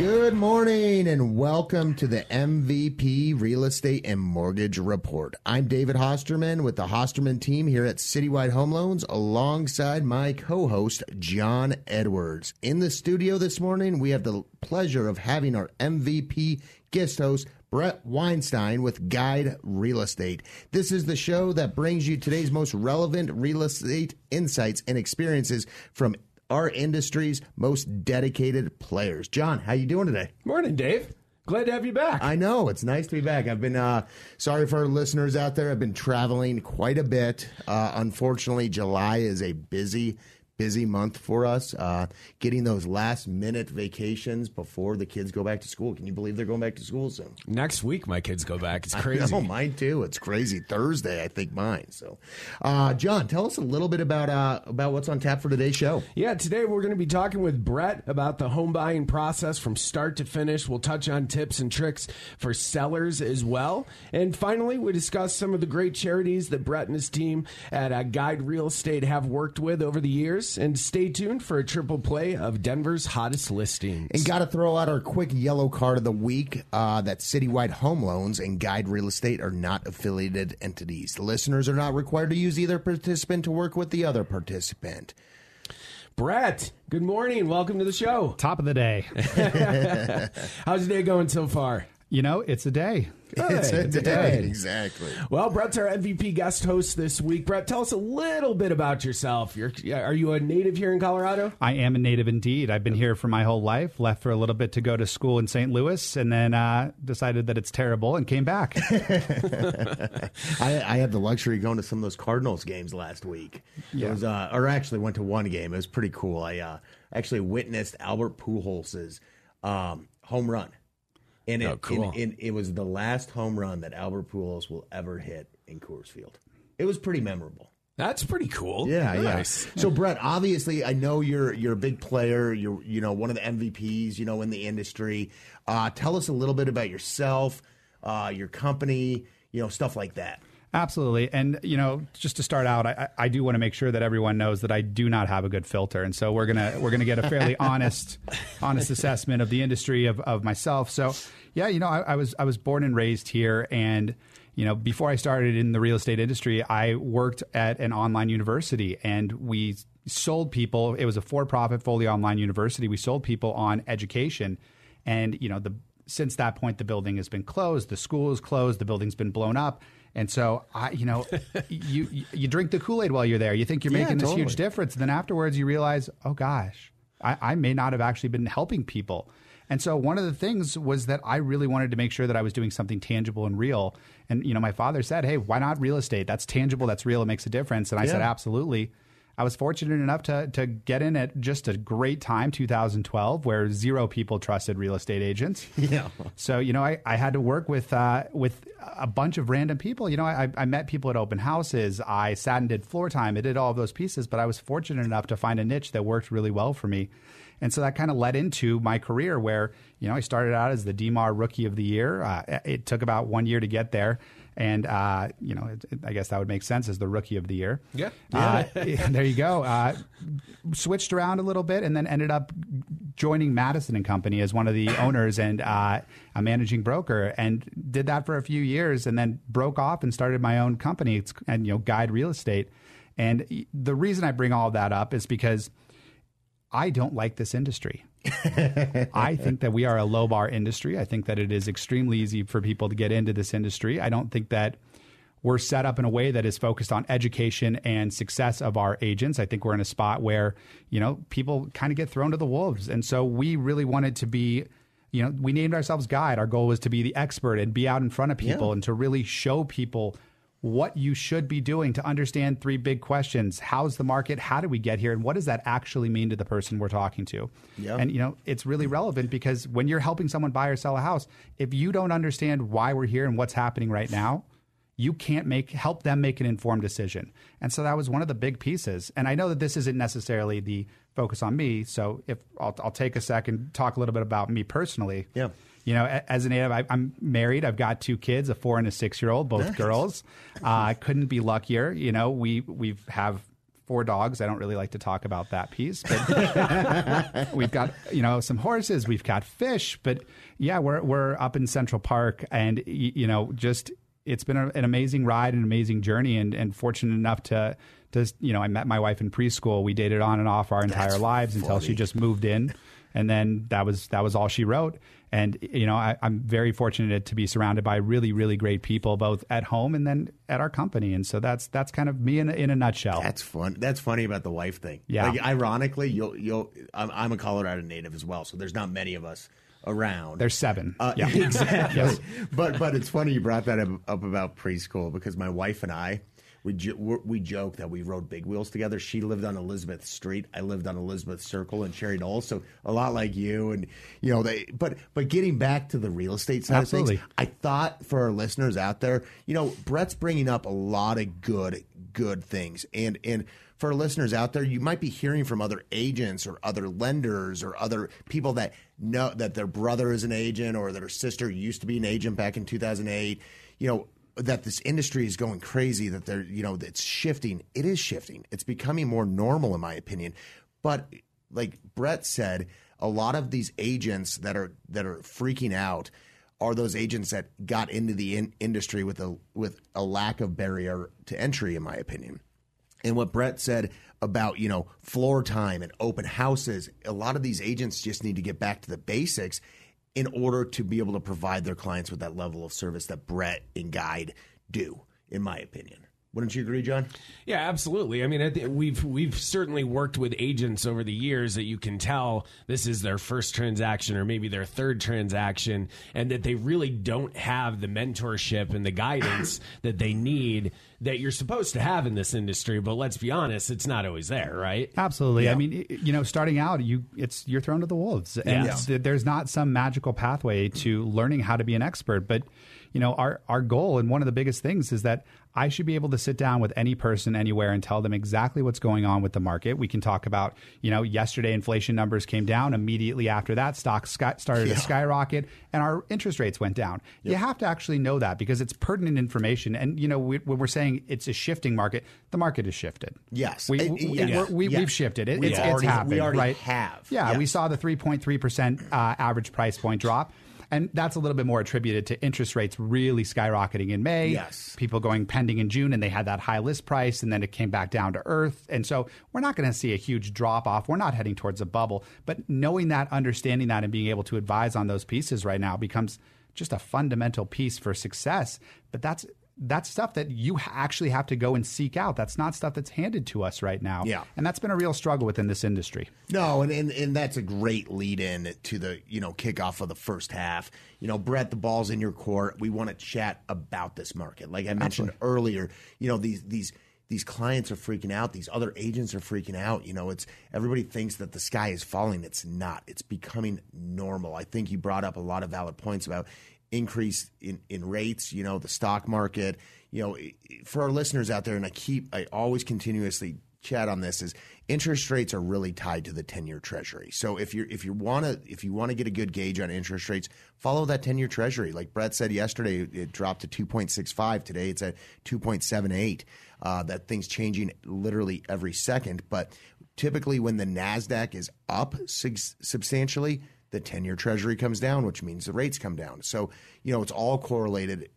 Good morning and welcome to the MVP Real Estate and Mortgage Report. I'm David Hosterman with the Hosterman team here at Citywide Home Loans alongside my co host, John Edwards. In the studio this morning, we have the pleasure of having our MVP guest host, Brett Weinstein with Guide Real Estate. This is the show that brings you today's most relevant real estate insights and experiences from our industry's most dedicated players. John, how you doing today? Morning, Dave. Glad to have you back. I know it's nice to be back. I've been uh, sorry for our listeners out there. I've been traveling quite a bit. Uh, unfortunately, July is a busy busy month for us. Uh, getting those last minute vacations before the kids go back to school. Can you believe they're going back to school soon? Next week, my kids go back. It's crazy. Oh, mine too. It's crazy. Thursday, I think mine. So, uh, John, tell us a little bit about uh, about what's on tap for today's show. Yeah, today we're going to be talking with Brett about the home buying process from start to finish. We'll touch on tips and tricks for sellers as well. And finally, we discuss some of the great charities that Brett and his team at uh, Guide Real Estate have worked with over the years. And stay tuned for a triple play of Denver's hottest listings. And got to throw out our quick yellow card of the week uh, that Citywide Home Loans and Guide Real Estate are not affiliated entities. The listeners are not required to use either participant to work with the other participant. Brett, good morning. Welcome to the show. Top of the day. How's your day going so far? You know, it's a day. Good. It's a Good. day. Exactly. Well, Brett's our MVP guest host this week. Brett, tell us a little bit about yourself. You're, are you a native here in Colorado? I am a native indeed. I've been here for my whole life. Left for a little bit to go to school in St. Louis, and then uh, decided that it's terrible and came back. I, I had the luxury of going to some of those Cardinals games last week. Yeah. was, uh, or actually went to one game. It was pretty cool. I uh, actually witnessed Albert Pujols' um, home run. And it, Oh, cool. and- and it was the last home run that Albert Pujols will ever hit in Coors Field. It was pretty memorable. That's pretty cool. Yeah, nice. yeah. So Brett, obviously, I know you're you're a big player. You're you know one of the MVPs. You know in the industry. Uh, tell us a little bit about yourself, uh, your company. You know stuff like that. Absolutely. And, you know, just to start out, I, I do want to make sure that everyone knows that I do not have a good filter. And so we're going to, we're going to get a fairly honest, honest assessment of the industry of, of myself. So yeah, you know, I, I was, I was born and raised here and, you know, before I started in the real estate industry, I worked at an online university and we sold people. It was a for-profit, fully online university. We sold people on education, and you know, the since that point, the building has been closed. The school is closed. The building's been blown up. And so, I, you know, you you- drink the Kool Aid while you're there. You think you're Yeah, making this huge difference, and then afterwards, you realize, oh gosh, I, I may not have actually been helping people. And so one of the things was that I really wanted to make sure that I was doing something tangible and real. And you know, my father said, "Hey, why not real estate? That's tangible, that's real, it makes a difference." And I said, "Absolutely." I was fortunate enough to to get in at just a great time, 2012, where zero people trusted real estate agents. Yeah. So you know, I, I had to work with uh, with a bunch of random people. You know, I, I met people at open houses. I sat and did floor time. I did all of those pieces, but I was fortunate enough to find a niche that worked really well for me. And so that kind of led into my career where, you know, I started out as the DMAR Rookie of the Year. Uh, it took about one year to get there. And, uh, you know, it, it- I guess that would make sense as the Rookie of the Year. Yeah. Uh, there you go. Uh, switched around a little bit and then ended up joining Madison and Company as one of the owners and uh, a managing broker, and did that for a few years, and then broke off and started my own company it's, and you know Guide Real Estate. And the reason I bring all that up is because I don't like this industry. I think that we are a low bar industry. I think that it is extremely easy for people to get into this industry. I don't think that we're set up in a way that is focused on education and success of our agents. I think we're in a spot where, you know, people kind of get thrown to the wolves. And so we really wanted to be, you know, we named ourselves Guide. Our goal was to be the expert and be out in front of people Yeah. and to really show people what you should be doing to understand three big questions. How's the market? How did we get here? And what does that actually mean to the person we're talking to? Yeah. And, you know, it's really relevant because when you're helping someone buy or sell a house, if you don't understand why we're here and what's happening right now, you can't make help them make an informed decision. And so that was one of the big pieces. And I know that this isn't necessarily the focus on me. So if I'll, I'll take a second, talk a little bit about me personally. Yeah. You know, as a native, I, I'm married. I've got two kids, a four and a six year old, both Nice. girls. Uh, couldn't be luckier. You know, we we have four dogs. I don't really like to talk about that piece, but we've got you know some horses. We've got fish, but yeah, we're we're up in Central Park, and you know, just it's been a, an amazing ride, an amazing journey, and and fortunate enough to. To, you know, I met my wife in preschool. We dated on and off our entire That's lives until she just moved in, and then that was that was all she wrote. And you know, I, I'm very fortunate to be surrounded by really, really great people, both at home and then at our company. And so that's that's kind of me in a, in a nutshell. That's fun. That's funny about the wife thing. Yeah. Like, ironically, you'll you'll. I'm, I'm a Colorado native as well, so there's not many of us around. There's seven. Uh, yeah, exactly. Yes. But but it's funny you brought that up, up about preschool because my wife and I we jo- we're- we joke that we rode big wheels together. She lived on Elizabeth Street. I lived on Elizabeth Circle and Cherry Knoll, so a lot like you. And you know they. But but getting back to the real estate side of things, I thought for our listeners out there, you know, Brett's bringing up a lot of good good things, and and for listeners out there, you might be hearing from other agents or other lenders or other people that know that their brother is an agent or that their sister used to be an agent back in 2008. You know that this industry is going crazy. That they're you know it's shifting. It is shifting. It's becoming more normal, in my opinion. But like Brett said, a lot of these agents that are that are freaking out are those agents that got into the in- industry with a with a lack of barrier to entry, in my opinion. And what Brett said about, you know, floor time and open houses, a lot of these agents just need to get back to the basics in order to be able to provide their clients with that level of service that Brett and Guide do, in my opinion. Wouldn't you agree, John? Yeah, absolutely. I mean, I we've we've certainly worked with agents over the years that you can tell this is their first transaction or maybe their third transaction, and that they really don't have the mentorship and the guidance that they need that you're supposed to have in this industry. But let's be honest, it's not always there, right? Absolutely. I mean, you know, starting out, you it's you're thrown to the wolves, and Yeah. there's not some magical pathway to learning how to be an expert. But you know, our our goal and one of the biggest things is that I should be able to sit down with any person anywhere and tell them exactly what's going on with the market. We can talk about, you know, yesterday inflation numbers came down. Immediately after that, stocks sky- started Yeah. to skyrocket, and our interest rates went down. You have to actually know that because it's pertinent information. And you know, we, when we're saying it's a shifting market, the market has shifted. Yes. we, Uh, we, yes. we, Yes. have shifted. It, We it's, already- it's happened. we already right? have. Yeah, we saw the 3.3% uh, average price point drop. And that's a little bit more attributed to interest rates really skyrocketing in May. Yes. People going pending in June and they had that high list price and then it came back down to earth. And so we're not going to see a huge drop off. We're not heading towards a bubble. But knowing that, understanding that, and being able to advise on those pieces right now becomes just a fundamental piece for success. But that's that's stuff that you actually have to go and seek out. That's not stuff that's handed to us right now. Yeah. And that's been a real struggle within this industry. No, and, and and that's a great lead in to the you know kickoff of the first half. You know, Brett, the ball's in your court. We want to chat about this market. Like I mentioned earlier, you know these these these clients are freaking out. These other agents are freaking out. You know, it's everybody thinks that the sky is falling. It's not. It's becoming normal. I think you brought up a lot of valid points about increase in, in rates, you know, the stock market, you know, for our listeners out there, and I keep, I always continuously chat on this is interest rates are really tied to the 10 year treasury. So if you're, if you want to, if you want to get a good gauge on interest rates, follow that 10 year treasury. Like Brett said yesterday, it dropped to 2.65. Today it's at 2.78. Uh, that thing's changing literally every second. But typically when the NASDAQ is up sub- substantially, the 10 year treasury comes down, which means the rates come down. So, you know, it's all correlated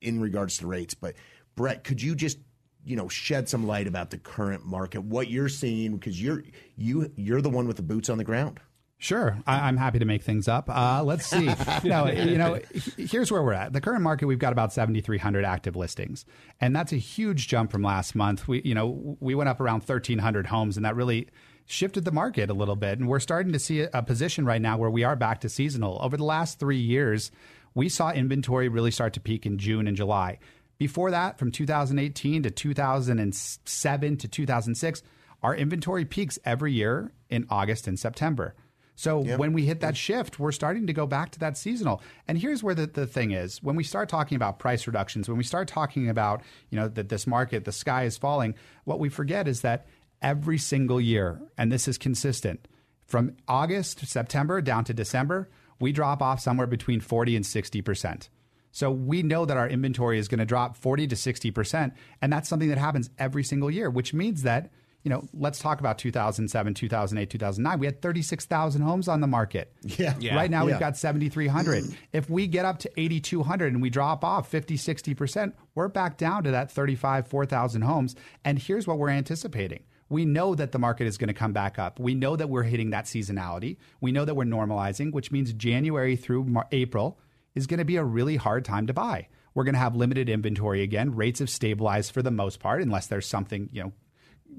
in regards to rates. But Brett, could you just, you know, shed some light about the current market, what you're seeing, because you're you you're the one with the boots on the ground. Sure, I, I'm happy to make things up. Uh, let's see. no, you know, here's where we're at. The current market, we've got about 7,300 active listings, and that's a huge jump from last month. We, you know, we went up around 1,300 homes, and that really shifted the market a little bit. And we're starting to see a, position right now where we are back to seasonal. Over the last three years, we saw inventory really start to peak in June and July. Before that, from 2018 to 2007 to 2006, our inventory peaks every year in August and September. So yep. when we hit that shift, we're starting to go back to that seasonal. And here's where the, the thing is when we start talking about price reductions, when we start talking about, you know, that this market, the sky is falling, what we forget is that every single year, and this is consistent, from August, September down to December, we drop off somewhere between 40 and 60%. So we know that our inventory is going to drop 40 to 60%. And that's something that happens every single year, which means that you know, let's talk about 2007, 2008, 2009. We had 36,000 homes on the market. Yeah. yeah. Right now yeah. we've got 7,300. if we get up to 8,200 and we drop off 50, 60%, we're back down to that 35, 4,000 homes. And here's what we're anticipating. We know that the market is going to come back up. We know that we're hitting that seasonality. We know that we're normalizing, which means January through Mar- April is going to be a really hard time to buy. We're going to have limited inventory again. Rates have stabilized for the most part, unless there's something, you know,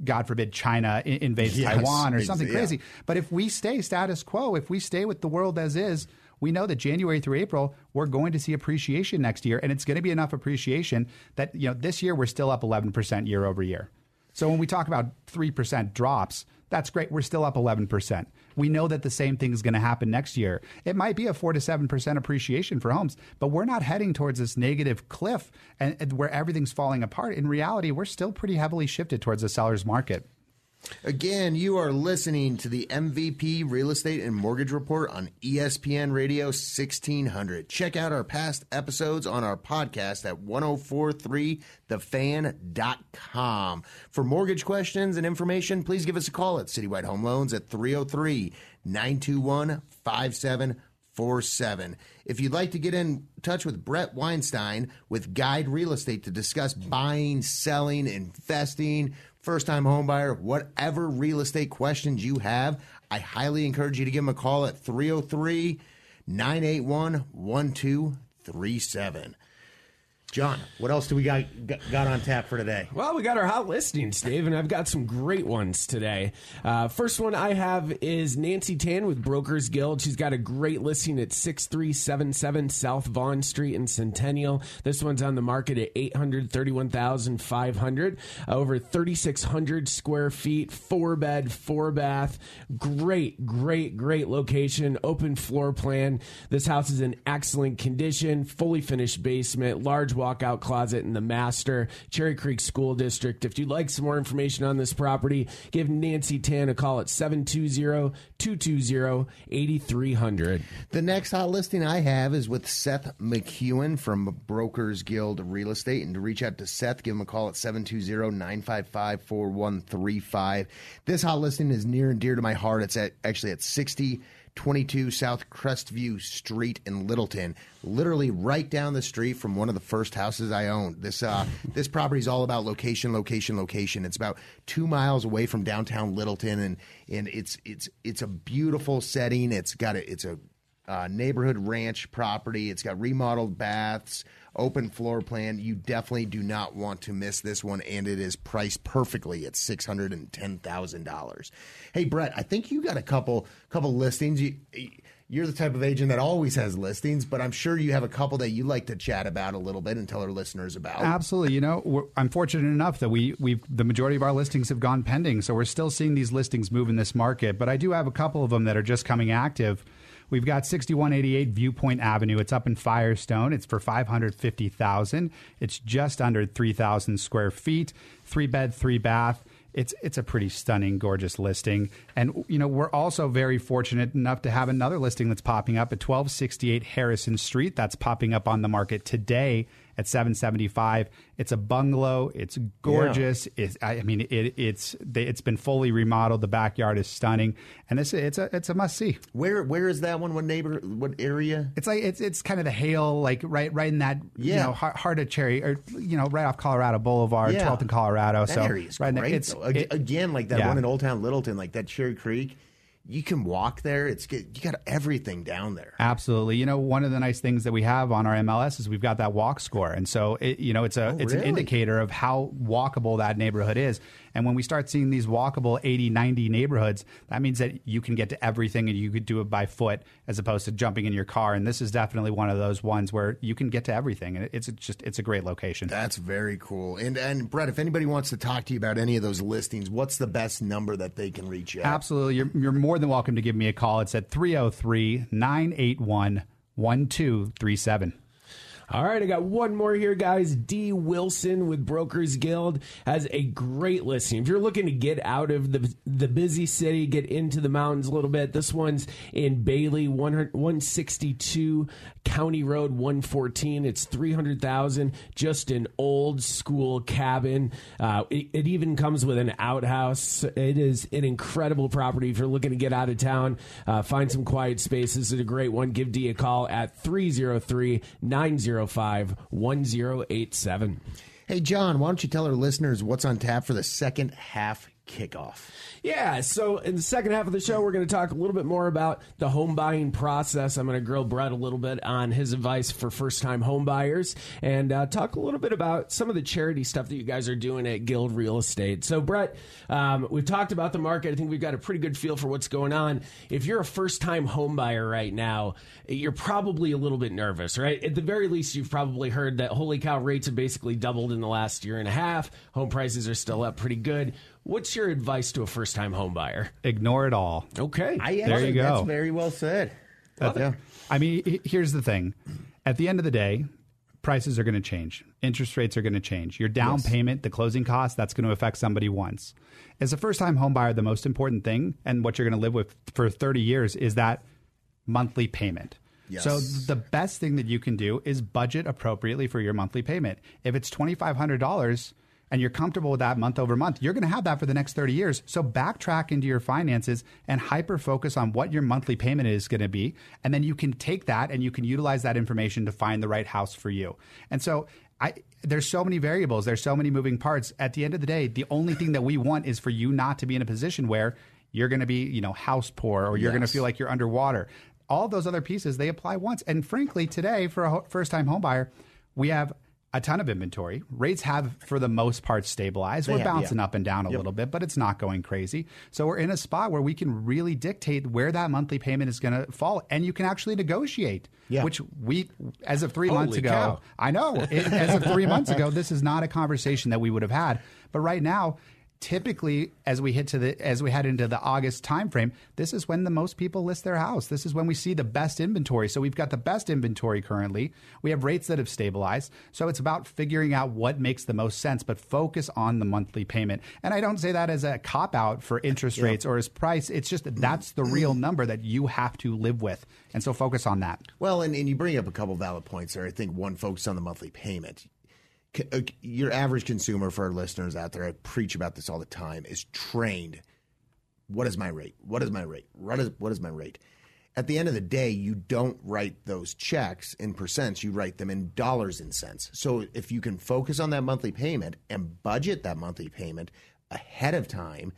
God forbid, China invades yes, Taiwan or something crazy. Yeah. But if we stay status quo, if we stay with the world as is, we know that January through April, we're going to see appreciation next year. And it's going to be enough appreciation that, you know, this year we're still up 11% year over year. So when we talk about 3% drops, that's great. We're still up 11%. We know that the same thing is going to happen next year. It might be a 4 to 7% appreciation for homes, but we're not heading towards this negative cliff and, and where everything's falling apart. In reality, we're still pretty heavily shifted towards the seller's market. Again, you are listening to the MVP Real Estate and Mortgage Report on ESPN Radio 1600. Check out our past episodes on our podcast at 1043thefan.com. For mortgage questions and information, please give us a call at Citywide Home Loans at 303 921 5747. If you'd like to get in touch with Brett Weinstein with Guide Real Estate to discuss buying, selling, investing, first time homebuyer, whatever real estate questions you have, I highly encourage you to give them a call at 303 981 1237. John, what else do we got got on tap for today? Well, we got our hot listings, Dave, and I've got some great ones today. Uh, first one I have is Nancy Tan with Brokers Guild. She's got a great listing at 6377 South Vaughn Street in Centennial. This one's on the market at 831,500, over 3,600 square feet, four bed, four bath. Great, great, great location, open floor plan. This house is in excellent condition, fully finished basement, large walkout closet in the master Cherry Creek School District. If you'd like some more information on this property, give Nancy Tan a call at 720 220 8300. The next hot listing I have is with Seth McEwen from Brokers Guild Real Estate. And to reach out to Seth, give him a call at 720 955 4135. This hot listing is near and dear to my heart. It's at actually at 60- 22 South Crestview Street in Littleton, literally right down the street from one of the first houses I owned. This uh, this property is all about location, location, location. It's about two miles away from downtown Littleton, and and it's it's it's a beautiful setting. It's got a it's a uh, neighborhood ranch property. It's got remodeled baths, open floor plan. You definitely do not want to miss this one, and it is priced perfectly at six hundred and ten thousand dollars. Hey, Brett, I think you got a couple couple listings. You, you're the type of agent that always has listings, but I'm sure you have a couple that you like to chat about a little bit and tell our listeners about. Absolutely. You know, I'm fortunate enough that we we the majority of our listings have gone pending, so we're still seeing these listings move in this market. But I do have a couple of them that are just coming active. We've got 6188 Viewpoint Avenue. It's up in Firestone. It's for 550,000. It's just under 3,000 square feet, three bed, three bath. It's it's a pretty stunning, gorgeous listing, and you know we're also very fortunate enough to have another listing that's popping up at 1268 Harrison Street. That's popping up on the market today at 775. It's a bungalow. It's gorgeous. Yeah. It's, I mean, it, it's it's been fully remodeled. The backyard is stunning, and it's it's a it's a must see. Where where is that one? What neighbor? What area? It's like it's it's kind of the Hale, like right right in that yeah. you know heart, of Cherry, or you know right off Colorado Boulevard, yeah. 12th and Colorado. That so area is right great. It's, it, again like that yeah. one in Old Town Littleton, like that Cherry Creek you can walk there. It's good. you got everything down there. Absolutely. You know, one of the nice things that we have on our MLS is we've got that walk score, and so it, you know it's a oh, it's really? an indicator of how walkable that neighborhood is. And when we start seeing these walkable 80, 90 neighborhoods, that means that you can get to everything and you could do it by foot as opposed to jumping in your car. And this is definitely one of those ones where you can get to everything. And it's just, it's a great location. That's very cool. And, and Brett, if anybody wants to talk to you about any of those listings, what's the best number that they can reach you? Absolutely. You're, you're more than welcome to give me a call. It's at 303 981 1237. All right, I got one more here, guys. D. Wilson with Brokers Guild has a great listing. If you're looking to get out of the the busy city, get into the mountains a little bit, this one's in Bailey, 162 County Road 114. It's 300,000, just an old school cabin. Uh, it, it even comes with an outhouse. It is an incredible property if you're looking to get out of town, uh, find some quiet spaces. It's a great one. Give D a call at 303 900 805 1087. Hey, John, why don't you tell our listeners what's on tap for the second half kickoff? Yeah, so in the second half of the show, we're going to talk a little bit more about the home buying process. I'm going to grill Brett a little bit on his advice for first time home buyers and uh, talk a little bit about some of the charity stuff that you guys are doing at Guide Real Estate. So, Brett, um, we've talked about the market. I think we've got a pretty good feel for what's going on. If you're a first time home buyer right now, you're probably a little bit nervous, right? At the very least, you've probably heard that holy cow rates have basically doubled in the last year and a half. Home prices are still up pretty good. What's your advice to a first time home buyer? Ignore it all. Okay. I There you go. That's very well said. yeah. I mean, here's the thing. At the end of the day, prices are going to change. Interest rates are going to change. Your down payment, the closing cost, that's going to affect somebody once. As a first time home buyer, the most important thing and what you're going to live with for 30 years is that monthly payment. Yes. So the best thing that you can do is budget appropriately for your monthly payment. If it's $2,500 and you're comfortable with that month over month, you're going to have that for the next 30 years. So backtrack into your finances and hyper focus on what your monthly payment is going to be. And then you can take that and you can utilize that information to find the right house for you. And so I, there's so many variables, there's so many moving parts. At the end of the day, the only thing that we want is for you not to be in a position where you're going to be, you know, house poor or you're going to feel like you're underwater. All those other pieces they apply once. And frankly, today for a first time home buyer, we have a ton of inventory. Rates have, for the most part, stabilized. We're have, bouncing yeah. up and down a little bit, but it's not going crazy. So we're in a spot where we can really dictate where that monthly payment is going to fall, and you can actually negotiate. Yeah. Which we, as of three months ago, cow. I know. It, as of three months ago, this is not a conversation that we would have had. But right now, typically, as we hit to the as we head into the August timeframe, this is when the most people list their house. This is when we see the best inventory. So we've got the best inventory currently. We have rates that have stabilized. So it's about figuring out what makes the most sense, but focus on the monthly payment. And I don't say that as a cop out for interest rates or as price. It's just that that's the real number that you have to live with. And so focus on that. Well, and, and you bring up a couple valid points there. I think one, focus on the monthly payment. Uh, Your average consumer, for our listeners out there, I preach about this all the time, is trained. What is my rate? What is my rate? What is, what is my rate? At the end of the day, you don't write those checks in percents, you write them in dollars and cents. So if you can focus on that monthly payment and budget that monthly payment ahead of time,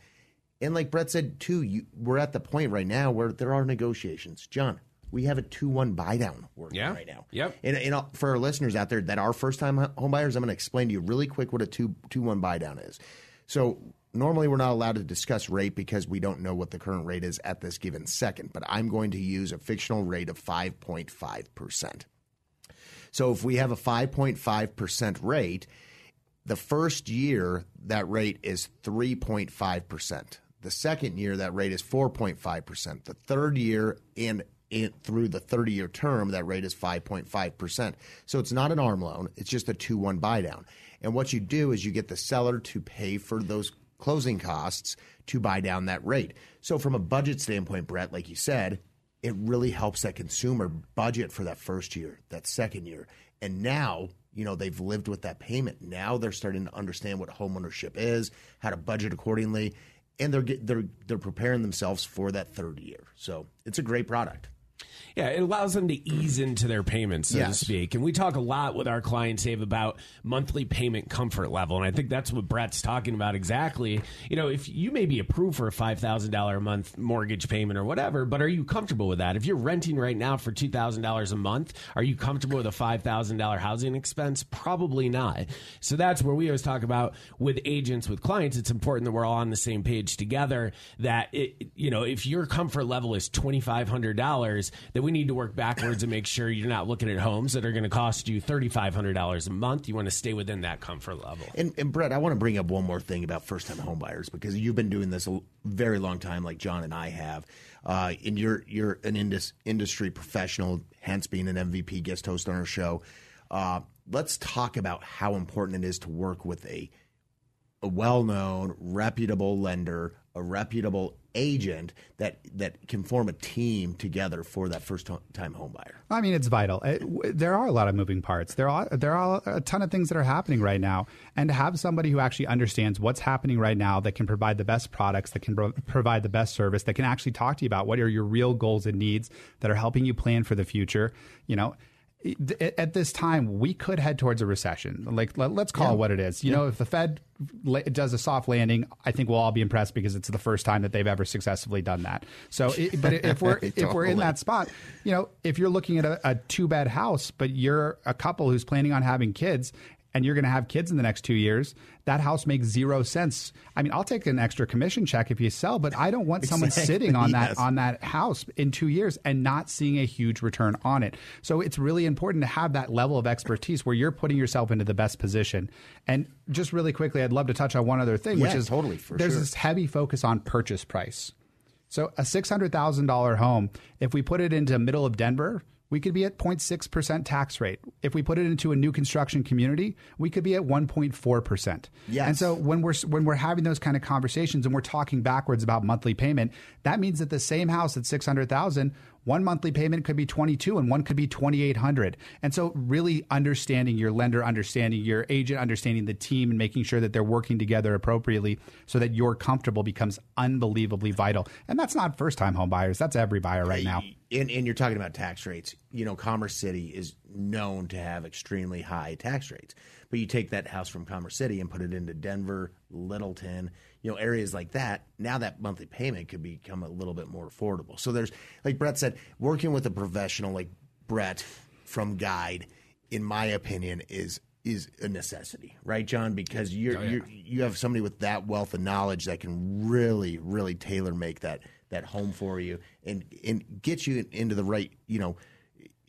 and like Brett said too, you, we're at the point right now where there are negotiations. John, we have a two-one buy down working Yeah. right now. Yep. And, and uh, for our listeners out there that are first-time home buyers, I'm going to explain to you really quick what a two two-one buy down is. So normally we're not allowed to discuss rate because we don't know what the current rate is at this given second. But I'm going to use a fictional rate of 5.5 percent. So if we have a 5.5% rate, the first year that rate is 3.5%. The second year that rate is 4.5%. The third year and through the 30 year term, that rate is 5.5%. So it's not an arm loan, it's just a 2 1 buy down. And what you do is you get the seller to pay for those closing costs to buy down that rate. So, from a budget standpoint, Brett, like you said, it really helps that consumer budget for that first year, that second year. And now, you know, they've lived with that payment. Now they're starting to understand what homeownership is, how to budget accordingly, and they're they're they're preparing themselves for that third year. So, it's a great product. Yeah, it allows them to ease into their payments, so Yes. to speak. And we talk a lot with our clients, Dave, about monthly payment comfort level. And I think that's what Brett's talking about exactly. You know, if you may be approved for a $5,000 a month mortgage payment or whatever, but are you comfortable with that? If you're renting right now for $2,000 a month, are you comfortable with a $5,000 housing expense? Probably not. So that's where we always talk about with agents, with clients, it's important that we're all on the same page together that, it, you know, if your comfort level is $2,500, then we need to work backwards and make sure you're not looking at homes that are going to cost you $3,500 a month. You want to stay within that comfort level. And, and Brett, I want to bring up one more thing about first time homebuyers because you've been doing this a very long time, like John and I have. Uh, and you're you're an indus, industry professional, hence being an MVP guest host on our show. Uh, let's talk about how important it is to work with a a well-known, reputable lender, a reputable agent that that can form a team together for that first-time home buyer. I mean, it's vital. It, w- there are a lot of moving parts. There are there are a ton of things that are happening right now, and to have somebody who actually understands what's happening right now, that can provide the best products, that can pro- provide the best service, that can actually talk to you about what are your real goals and needs that are helping you plan for the future. You know. At this time, we could head towards a recession. Like, let, us call it what it is. You know, if the Fed does a soft landing, I think we'll all be impressed because it's the first time that they've ever successfully done that. So, it, but if we're if we're in that spot, you know, if you're looking at a, a two bed house, but you're a couple who's planning on having kids and you're going to have kids in the next two years, that house makes zero sense. I mean, I'll take an extra commission check if you sell, but I don't want someone Exactly, sitting on that on that house in two years and not seeing a huge return on it. So it's really important to have that level of expertise where you're putting yourself into the best position. And just really quickly, I'd love to touch on one other thing, which is totally, for sure. there's sure. this heavy focus on purchase price. So a six hundred thousand dollar home, if we put it into middle of Denver, we could be at 0.6 percent tax rate. If we put it into a new construction community, we could be at 1.4 percent. Yes. And so when we're when we're having those kind of conversations and we're talking backwards about monthly payment, that means that the same house at six hundred thousand. One monthly payment could be 22 and one could be 2800. And so really understanding your lender, understanding your agent, understanding the team and making sure that they're working together appropriately so that you're comfortable becomes unbelievably vital. And that's not first time home buyers, that's every buyer right now. And, and you're talking about tax rates. You know, Commerce City is known to have extremely high tax rates. But you take that house from Commerce City and put it into Denver, Littleton, you know, areas like that. Now that monthly payment could become a little bit more affordable. So there's, like Brett said, working with a professional like Brett from Guide, in my opinion, is is a necessity, right, John? Because you're, oh, you're you have somebody with that wealth of knowledge that can really, really tailor make that that home for you and and get you into the right, you know,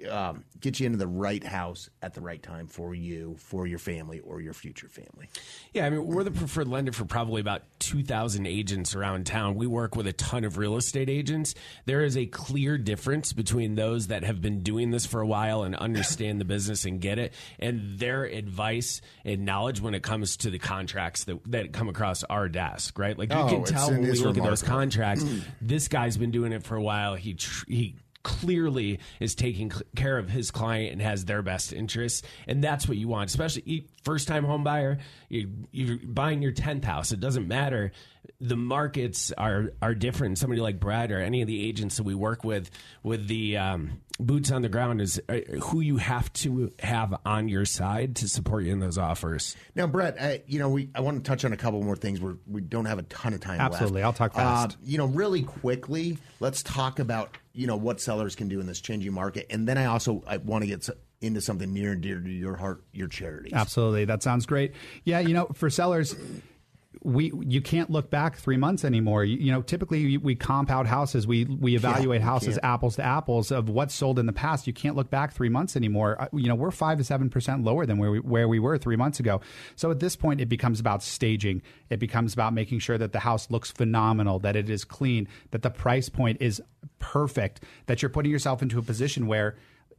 um, get you into the right house at the right time for you, for your family, or your future family. Yeah, I mean, we're the preferred lender for probably about 2,000 agents around town. We work with a ton of real estate agents. There is a clear difference between those that have been doing this for a while and understand the business and get it, and their advice and knowledge when it comes to the contracts that, that come across our desk, right? Like you Oh, can tell when we it's look at those contracts, this guy's been doing it for a while. He, tr- he, clearly is taking care of his client and has their best interests and that's what you want especially first time home buyer. You're buying your 10th house. It doesn't matter the markets are are different somebody like brad or any of the agents that we work with with the um, boots on the ground is uh, who you have to have on your side to support you in those offers Now, Brett, uh, you know, we I want to touch on a couple more things. We're, we don't have a ton of time Absolutely. left. I'll talk fast. Uh, you know, really quickly, let's talk about you know what sellers can do in this changing market, and then I also I want to get s- into something near and dear to your heart, your charity. Absolutely. That sounds great. Yeah, you know, for sellers, we you can't look back three months anymore. You, you know, typically we, compound houses. We we evaluate you houses can't. apples to apples of what's sold in the past. You can't look back three months anymore. Uh, You know, we're five to seven percent lower than where we where we were three months ago. So at this point, it becomes about staging. It becomes about making sure that the house looks phenomenal, that it is clean, that the price point is perfect, that you're putting yourself into a position where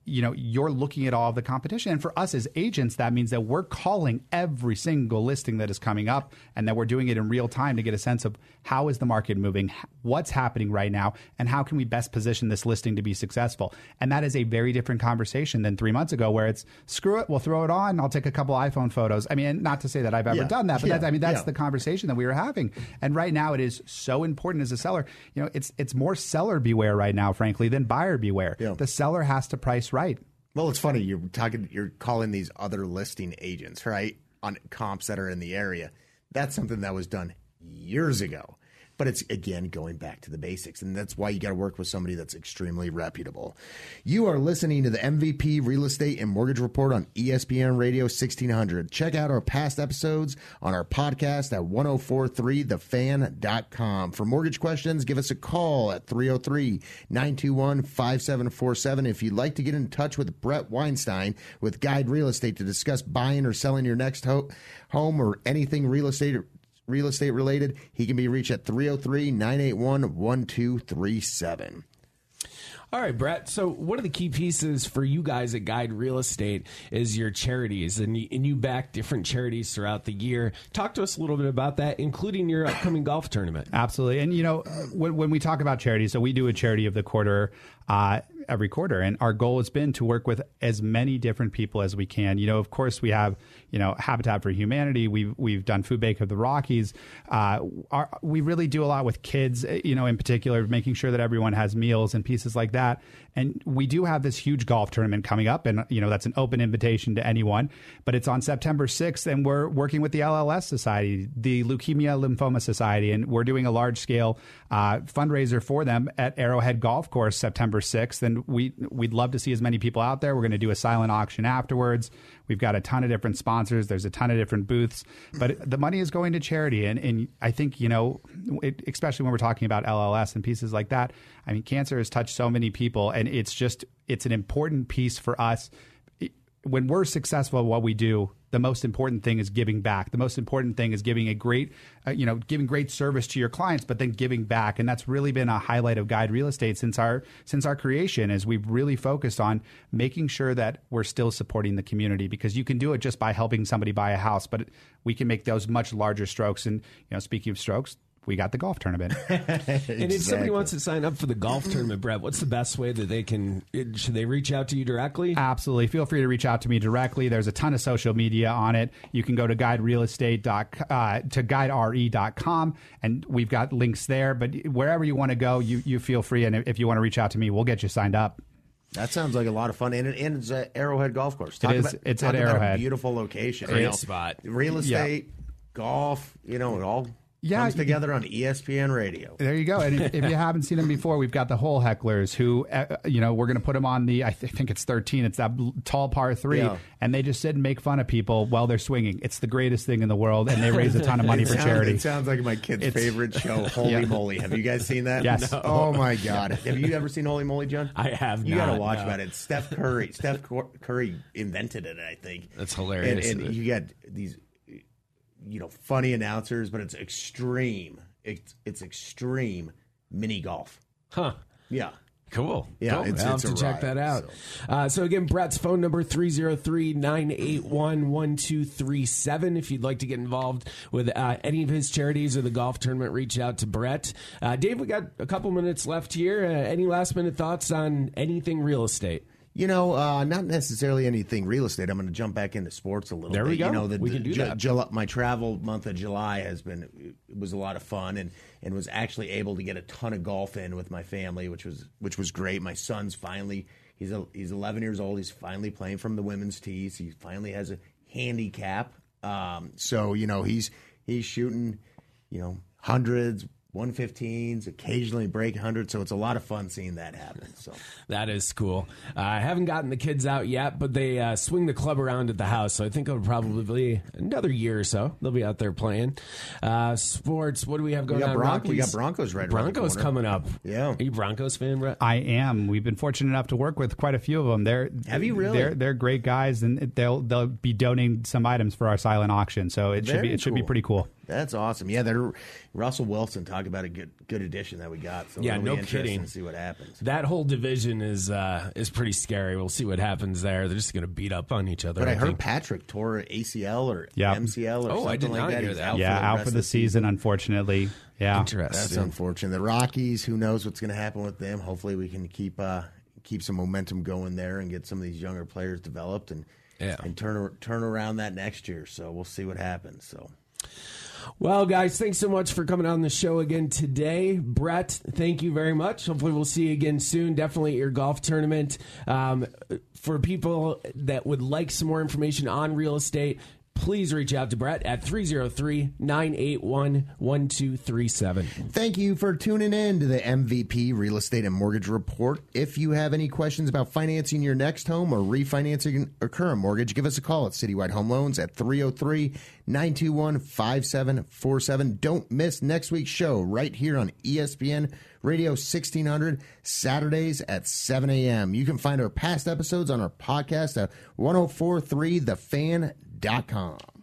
you know you're looking at all of the competition. And for us as agents that means that we're calling every single listing that is coming up and that we're doing it in real time to get a sense of how is the market moving what's happening right now and how can we best position this listing to be successful. And that is a very different conversation than three months ago where it's screw it we'll throw it on. I'll take a couple iphone photos. I mean not to say that i've ever Yeah. done that but Yeah. that, i mean that's Yeah. the conversation that we were having. And right now it is so important as a seller. You know it's it's more seller beware right now frankly than buyer beware. The seller has to price right Well, it's funny you're talking. You're calling these other listing agents, right, on comps that are in the area. That's something that was done years ago. But it's again going back to the basics, and that's why you got to work with somebody that's extremely reputable. You are listening to the MVP Real Estate and Mortgage Report on ESPN Radio 1600. Check out our past episodes on our podcast at 1043thefan.com. For mortgage questions, give us a call at 303 921 5747. If you'd like to get in touch with Brett Weinstein with Guide Real Estate to discuss buying or selling your next ho- home or anything real estate real estate related, he can be reached at 303 981 1237. All right, Brett. So one of the key pieces for you guys at Guide Real Estate is your charities, and you, and you back different charities throughout the year. Talk to us a little bit about that, including your upcoming golf tournament. Absolutely. And, you know, when, when we talk about charities, so we do a charity of the quarter uh, every quarter. And our goal has been to work with as many different people as we can. You know, of course, we have, you know, Habitat for Humanity. We've, we've done Food Bank of the Rockies. Uh, our, we really do a lot with kids, uh, you know, in particular, making sure that everyone has meals and pieces like that. And we do have this huge golf tournament coming up. And, you know, that's an open invitation to anyone. But it's on September 6th. And we're working with the LLS Society, the Leukemia Lymphoma Society. And we're doing a large scale uh, fundraiser for them at Arrowhead Golf Course September 6th. And we, we'd love to see as many people out there. We're going to do a silent auction afterwards. We've got a ton of different sponsors. There's a ton of different booths, but the money is going to charity. And, and I think, you know, it, especially when we're talking about LLS and pieces like that, I mean, cancer has touched so many people and it's just, it's an important piece for us. When we're successful at what we do, the most important thing is giving back. The most important thing is giving a great, uh, you know, giving great service to your clients, but then giving back. And that's really been a highlight of Guide Real Estate since our since our creation. Is we've really focused on making sure that we're still supporting the community because you can do it just by helping somebody buy a house, but we can make those much larger strokes. And you know, speaking of strokes, we got the golf tournament. And if somebody wants to sign up for the golf tournament, Brett, what's the best way that they can? Should they reach out to you directly? Absolutely. Feel free to reach out to me directly. There's a ton of social media on it. You can go to guiderealestate dot, uh, to guidere.com and we've got links there. But wherever you want to go, you, you feel free. And if you want to reach out to me, we'll get you signed up. That sounds like a lot of fun, and, it, and it's at Arrowhead Golf Course. Talk is. About, It's at Arrowhead. A beautiful location. Great you know. spot. Real estate, golf. You know, it all Yeah, comes together on ESPN Radio. There you go. And if, if you haven't seen them before, we've got the whole hecklers who, uh, you know, we're going to put them on the, I th- think it's 13. It's that tall par three. Yeah. And they just sit and make fun of people while they're swinging. It's the greatest thing in the world. And they raise a ton of money for sounds- charity. It sounds like my kid's It's- favorite show, Holey Yeah. Moley. Have you guys seen that? Yes. No. Oh my God! Have you ever seen Holey Moley, John? I have You got to watch no. about it. Steph Curry. Steph Cur- Curry invented it. I think That's hilarious. And, and you got these, you know, funny announcers, but it's extreme. It's it's extreme mini golf. Huh. Yeah. Cool. Yeah, Cool. it's- I'll it's have to check ride, that out. Uh, so again, Brett's phone number 303-981-1237. If you'd like to get involved with uh, any of his charities or the golf tournament, reach out to Brett. Uh, Dave, we got a couple minutes left here. Uh, any last minute thoughts on anything real estate? You know, uh, not necessarily anything real estate. I'm going to jump back into sports a little There bit. we go. You know, the, We can do Ju- that. July, my travel month of July has been it was a lot of fun and and was actually able to get a ton of golf in with my family, which was which was great. My son's finally he's a, he's 11 years old. He's finally playing from the women's tees. He finally has a handicap. Um, so you know he's he's shooting, you know, hundreds. 115s, occasionally break 100, so it's a lot of fun seeing that happen. So That is cool. Uh, I haven't gotten the kids out yet, but they uh, swing the club around at the house, so I think it'll probably be another year or so. They'll be out there playing. Uh, sports, what do we have going got on? Bron- we got Broncos right Broncos corner. coming up. Yeah. Are you Broncos fan, Brett? I am. We've been fortunate enough to work with quite a few of them. They're Have you really? They're they're great guys, and they'll they'll be donating some items for our silent auction. So it should be it should be pretty cool. That's awesome. Yeah, they're, Russell Wilson talked about a good good addition that we got. So Yeah, no kidding. To see what happens. That whole division is uh, is pretty scary. We'll see what happens there. They're just going to beat up on each other. But I heard think. Patrick tore ACL or Yeah. MCL or Oh, something I did like that. hear He's that. out yeah, for the out for of the season, unfortunately. Yeah. That's unfortunate. The Rockies, who knows what's going to happen with them? Hopefully, we can keep uh, keep some momentum going there and get some of these younger players developed and Yeah. and turn turn around that next year. So we'll see what happens. So Well, guys, thanks so much for coming on the show again today. Brett, thank you very much. Hopefully, we'll see you again soon. Definitely at your golf tournament. Um, for people that would like some more information on real estate, please reach out to Brett at 303 981 1237. Thank you for tuning in to the MVP Real Estate and Mortgage Report. If you have any questions about financing your next home or refinancing a current mortgage, give us a call at Citywide Home Loans at 303 921 5747. Don't miss next week's show right here on ESPN Radio 1600, Saturdays at 7 a.m. You can find our past episodes on our podcast at oh 1043thefan.com.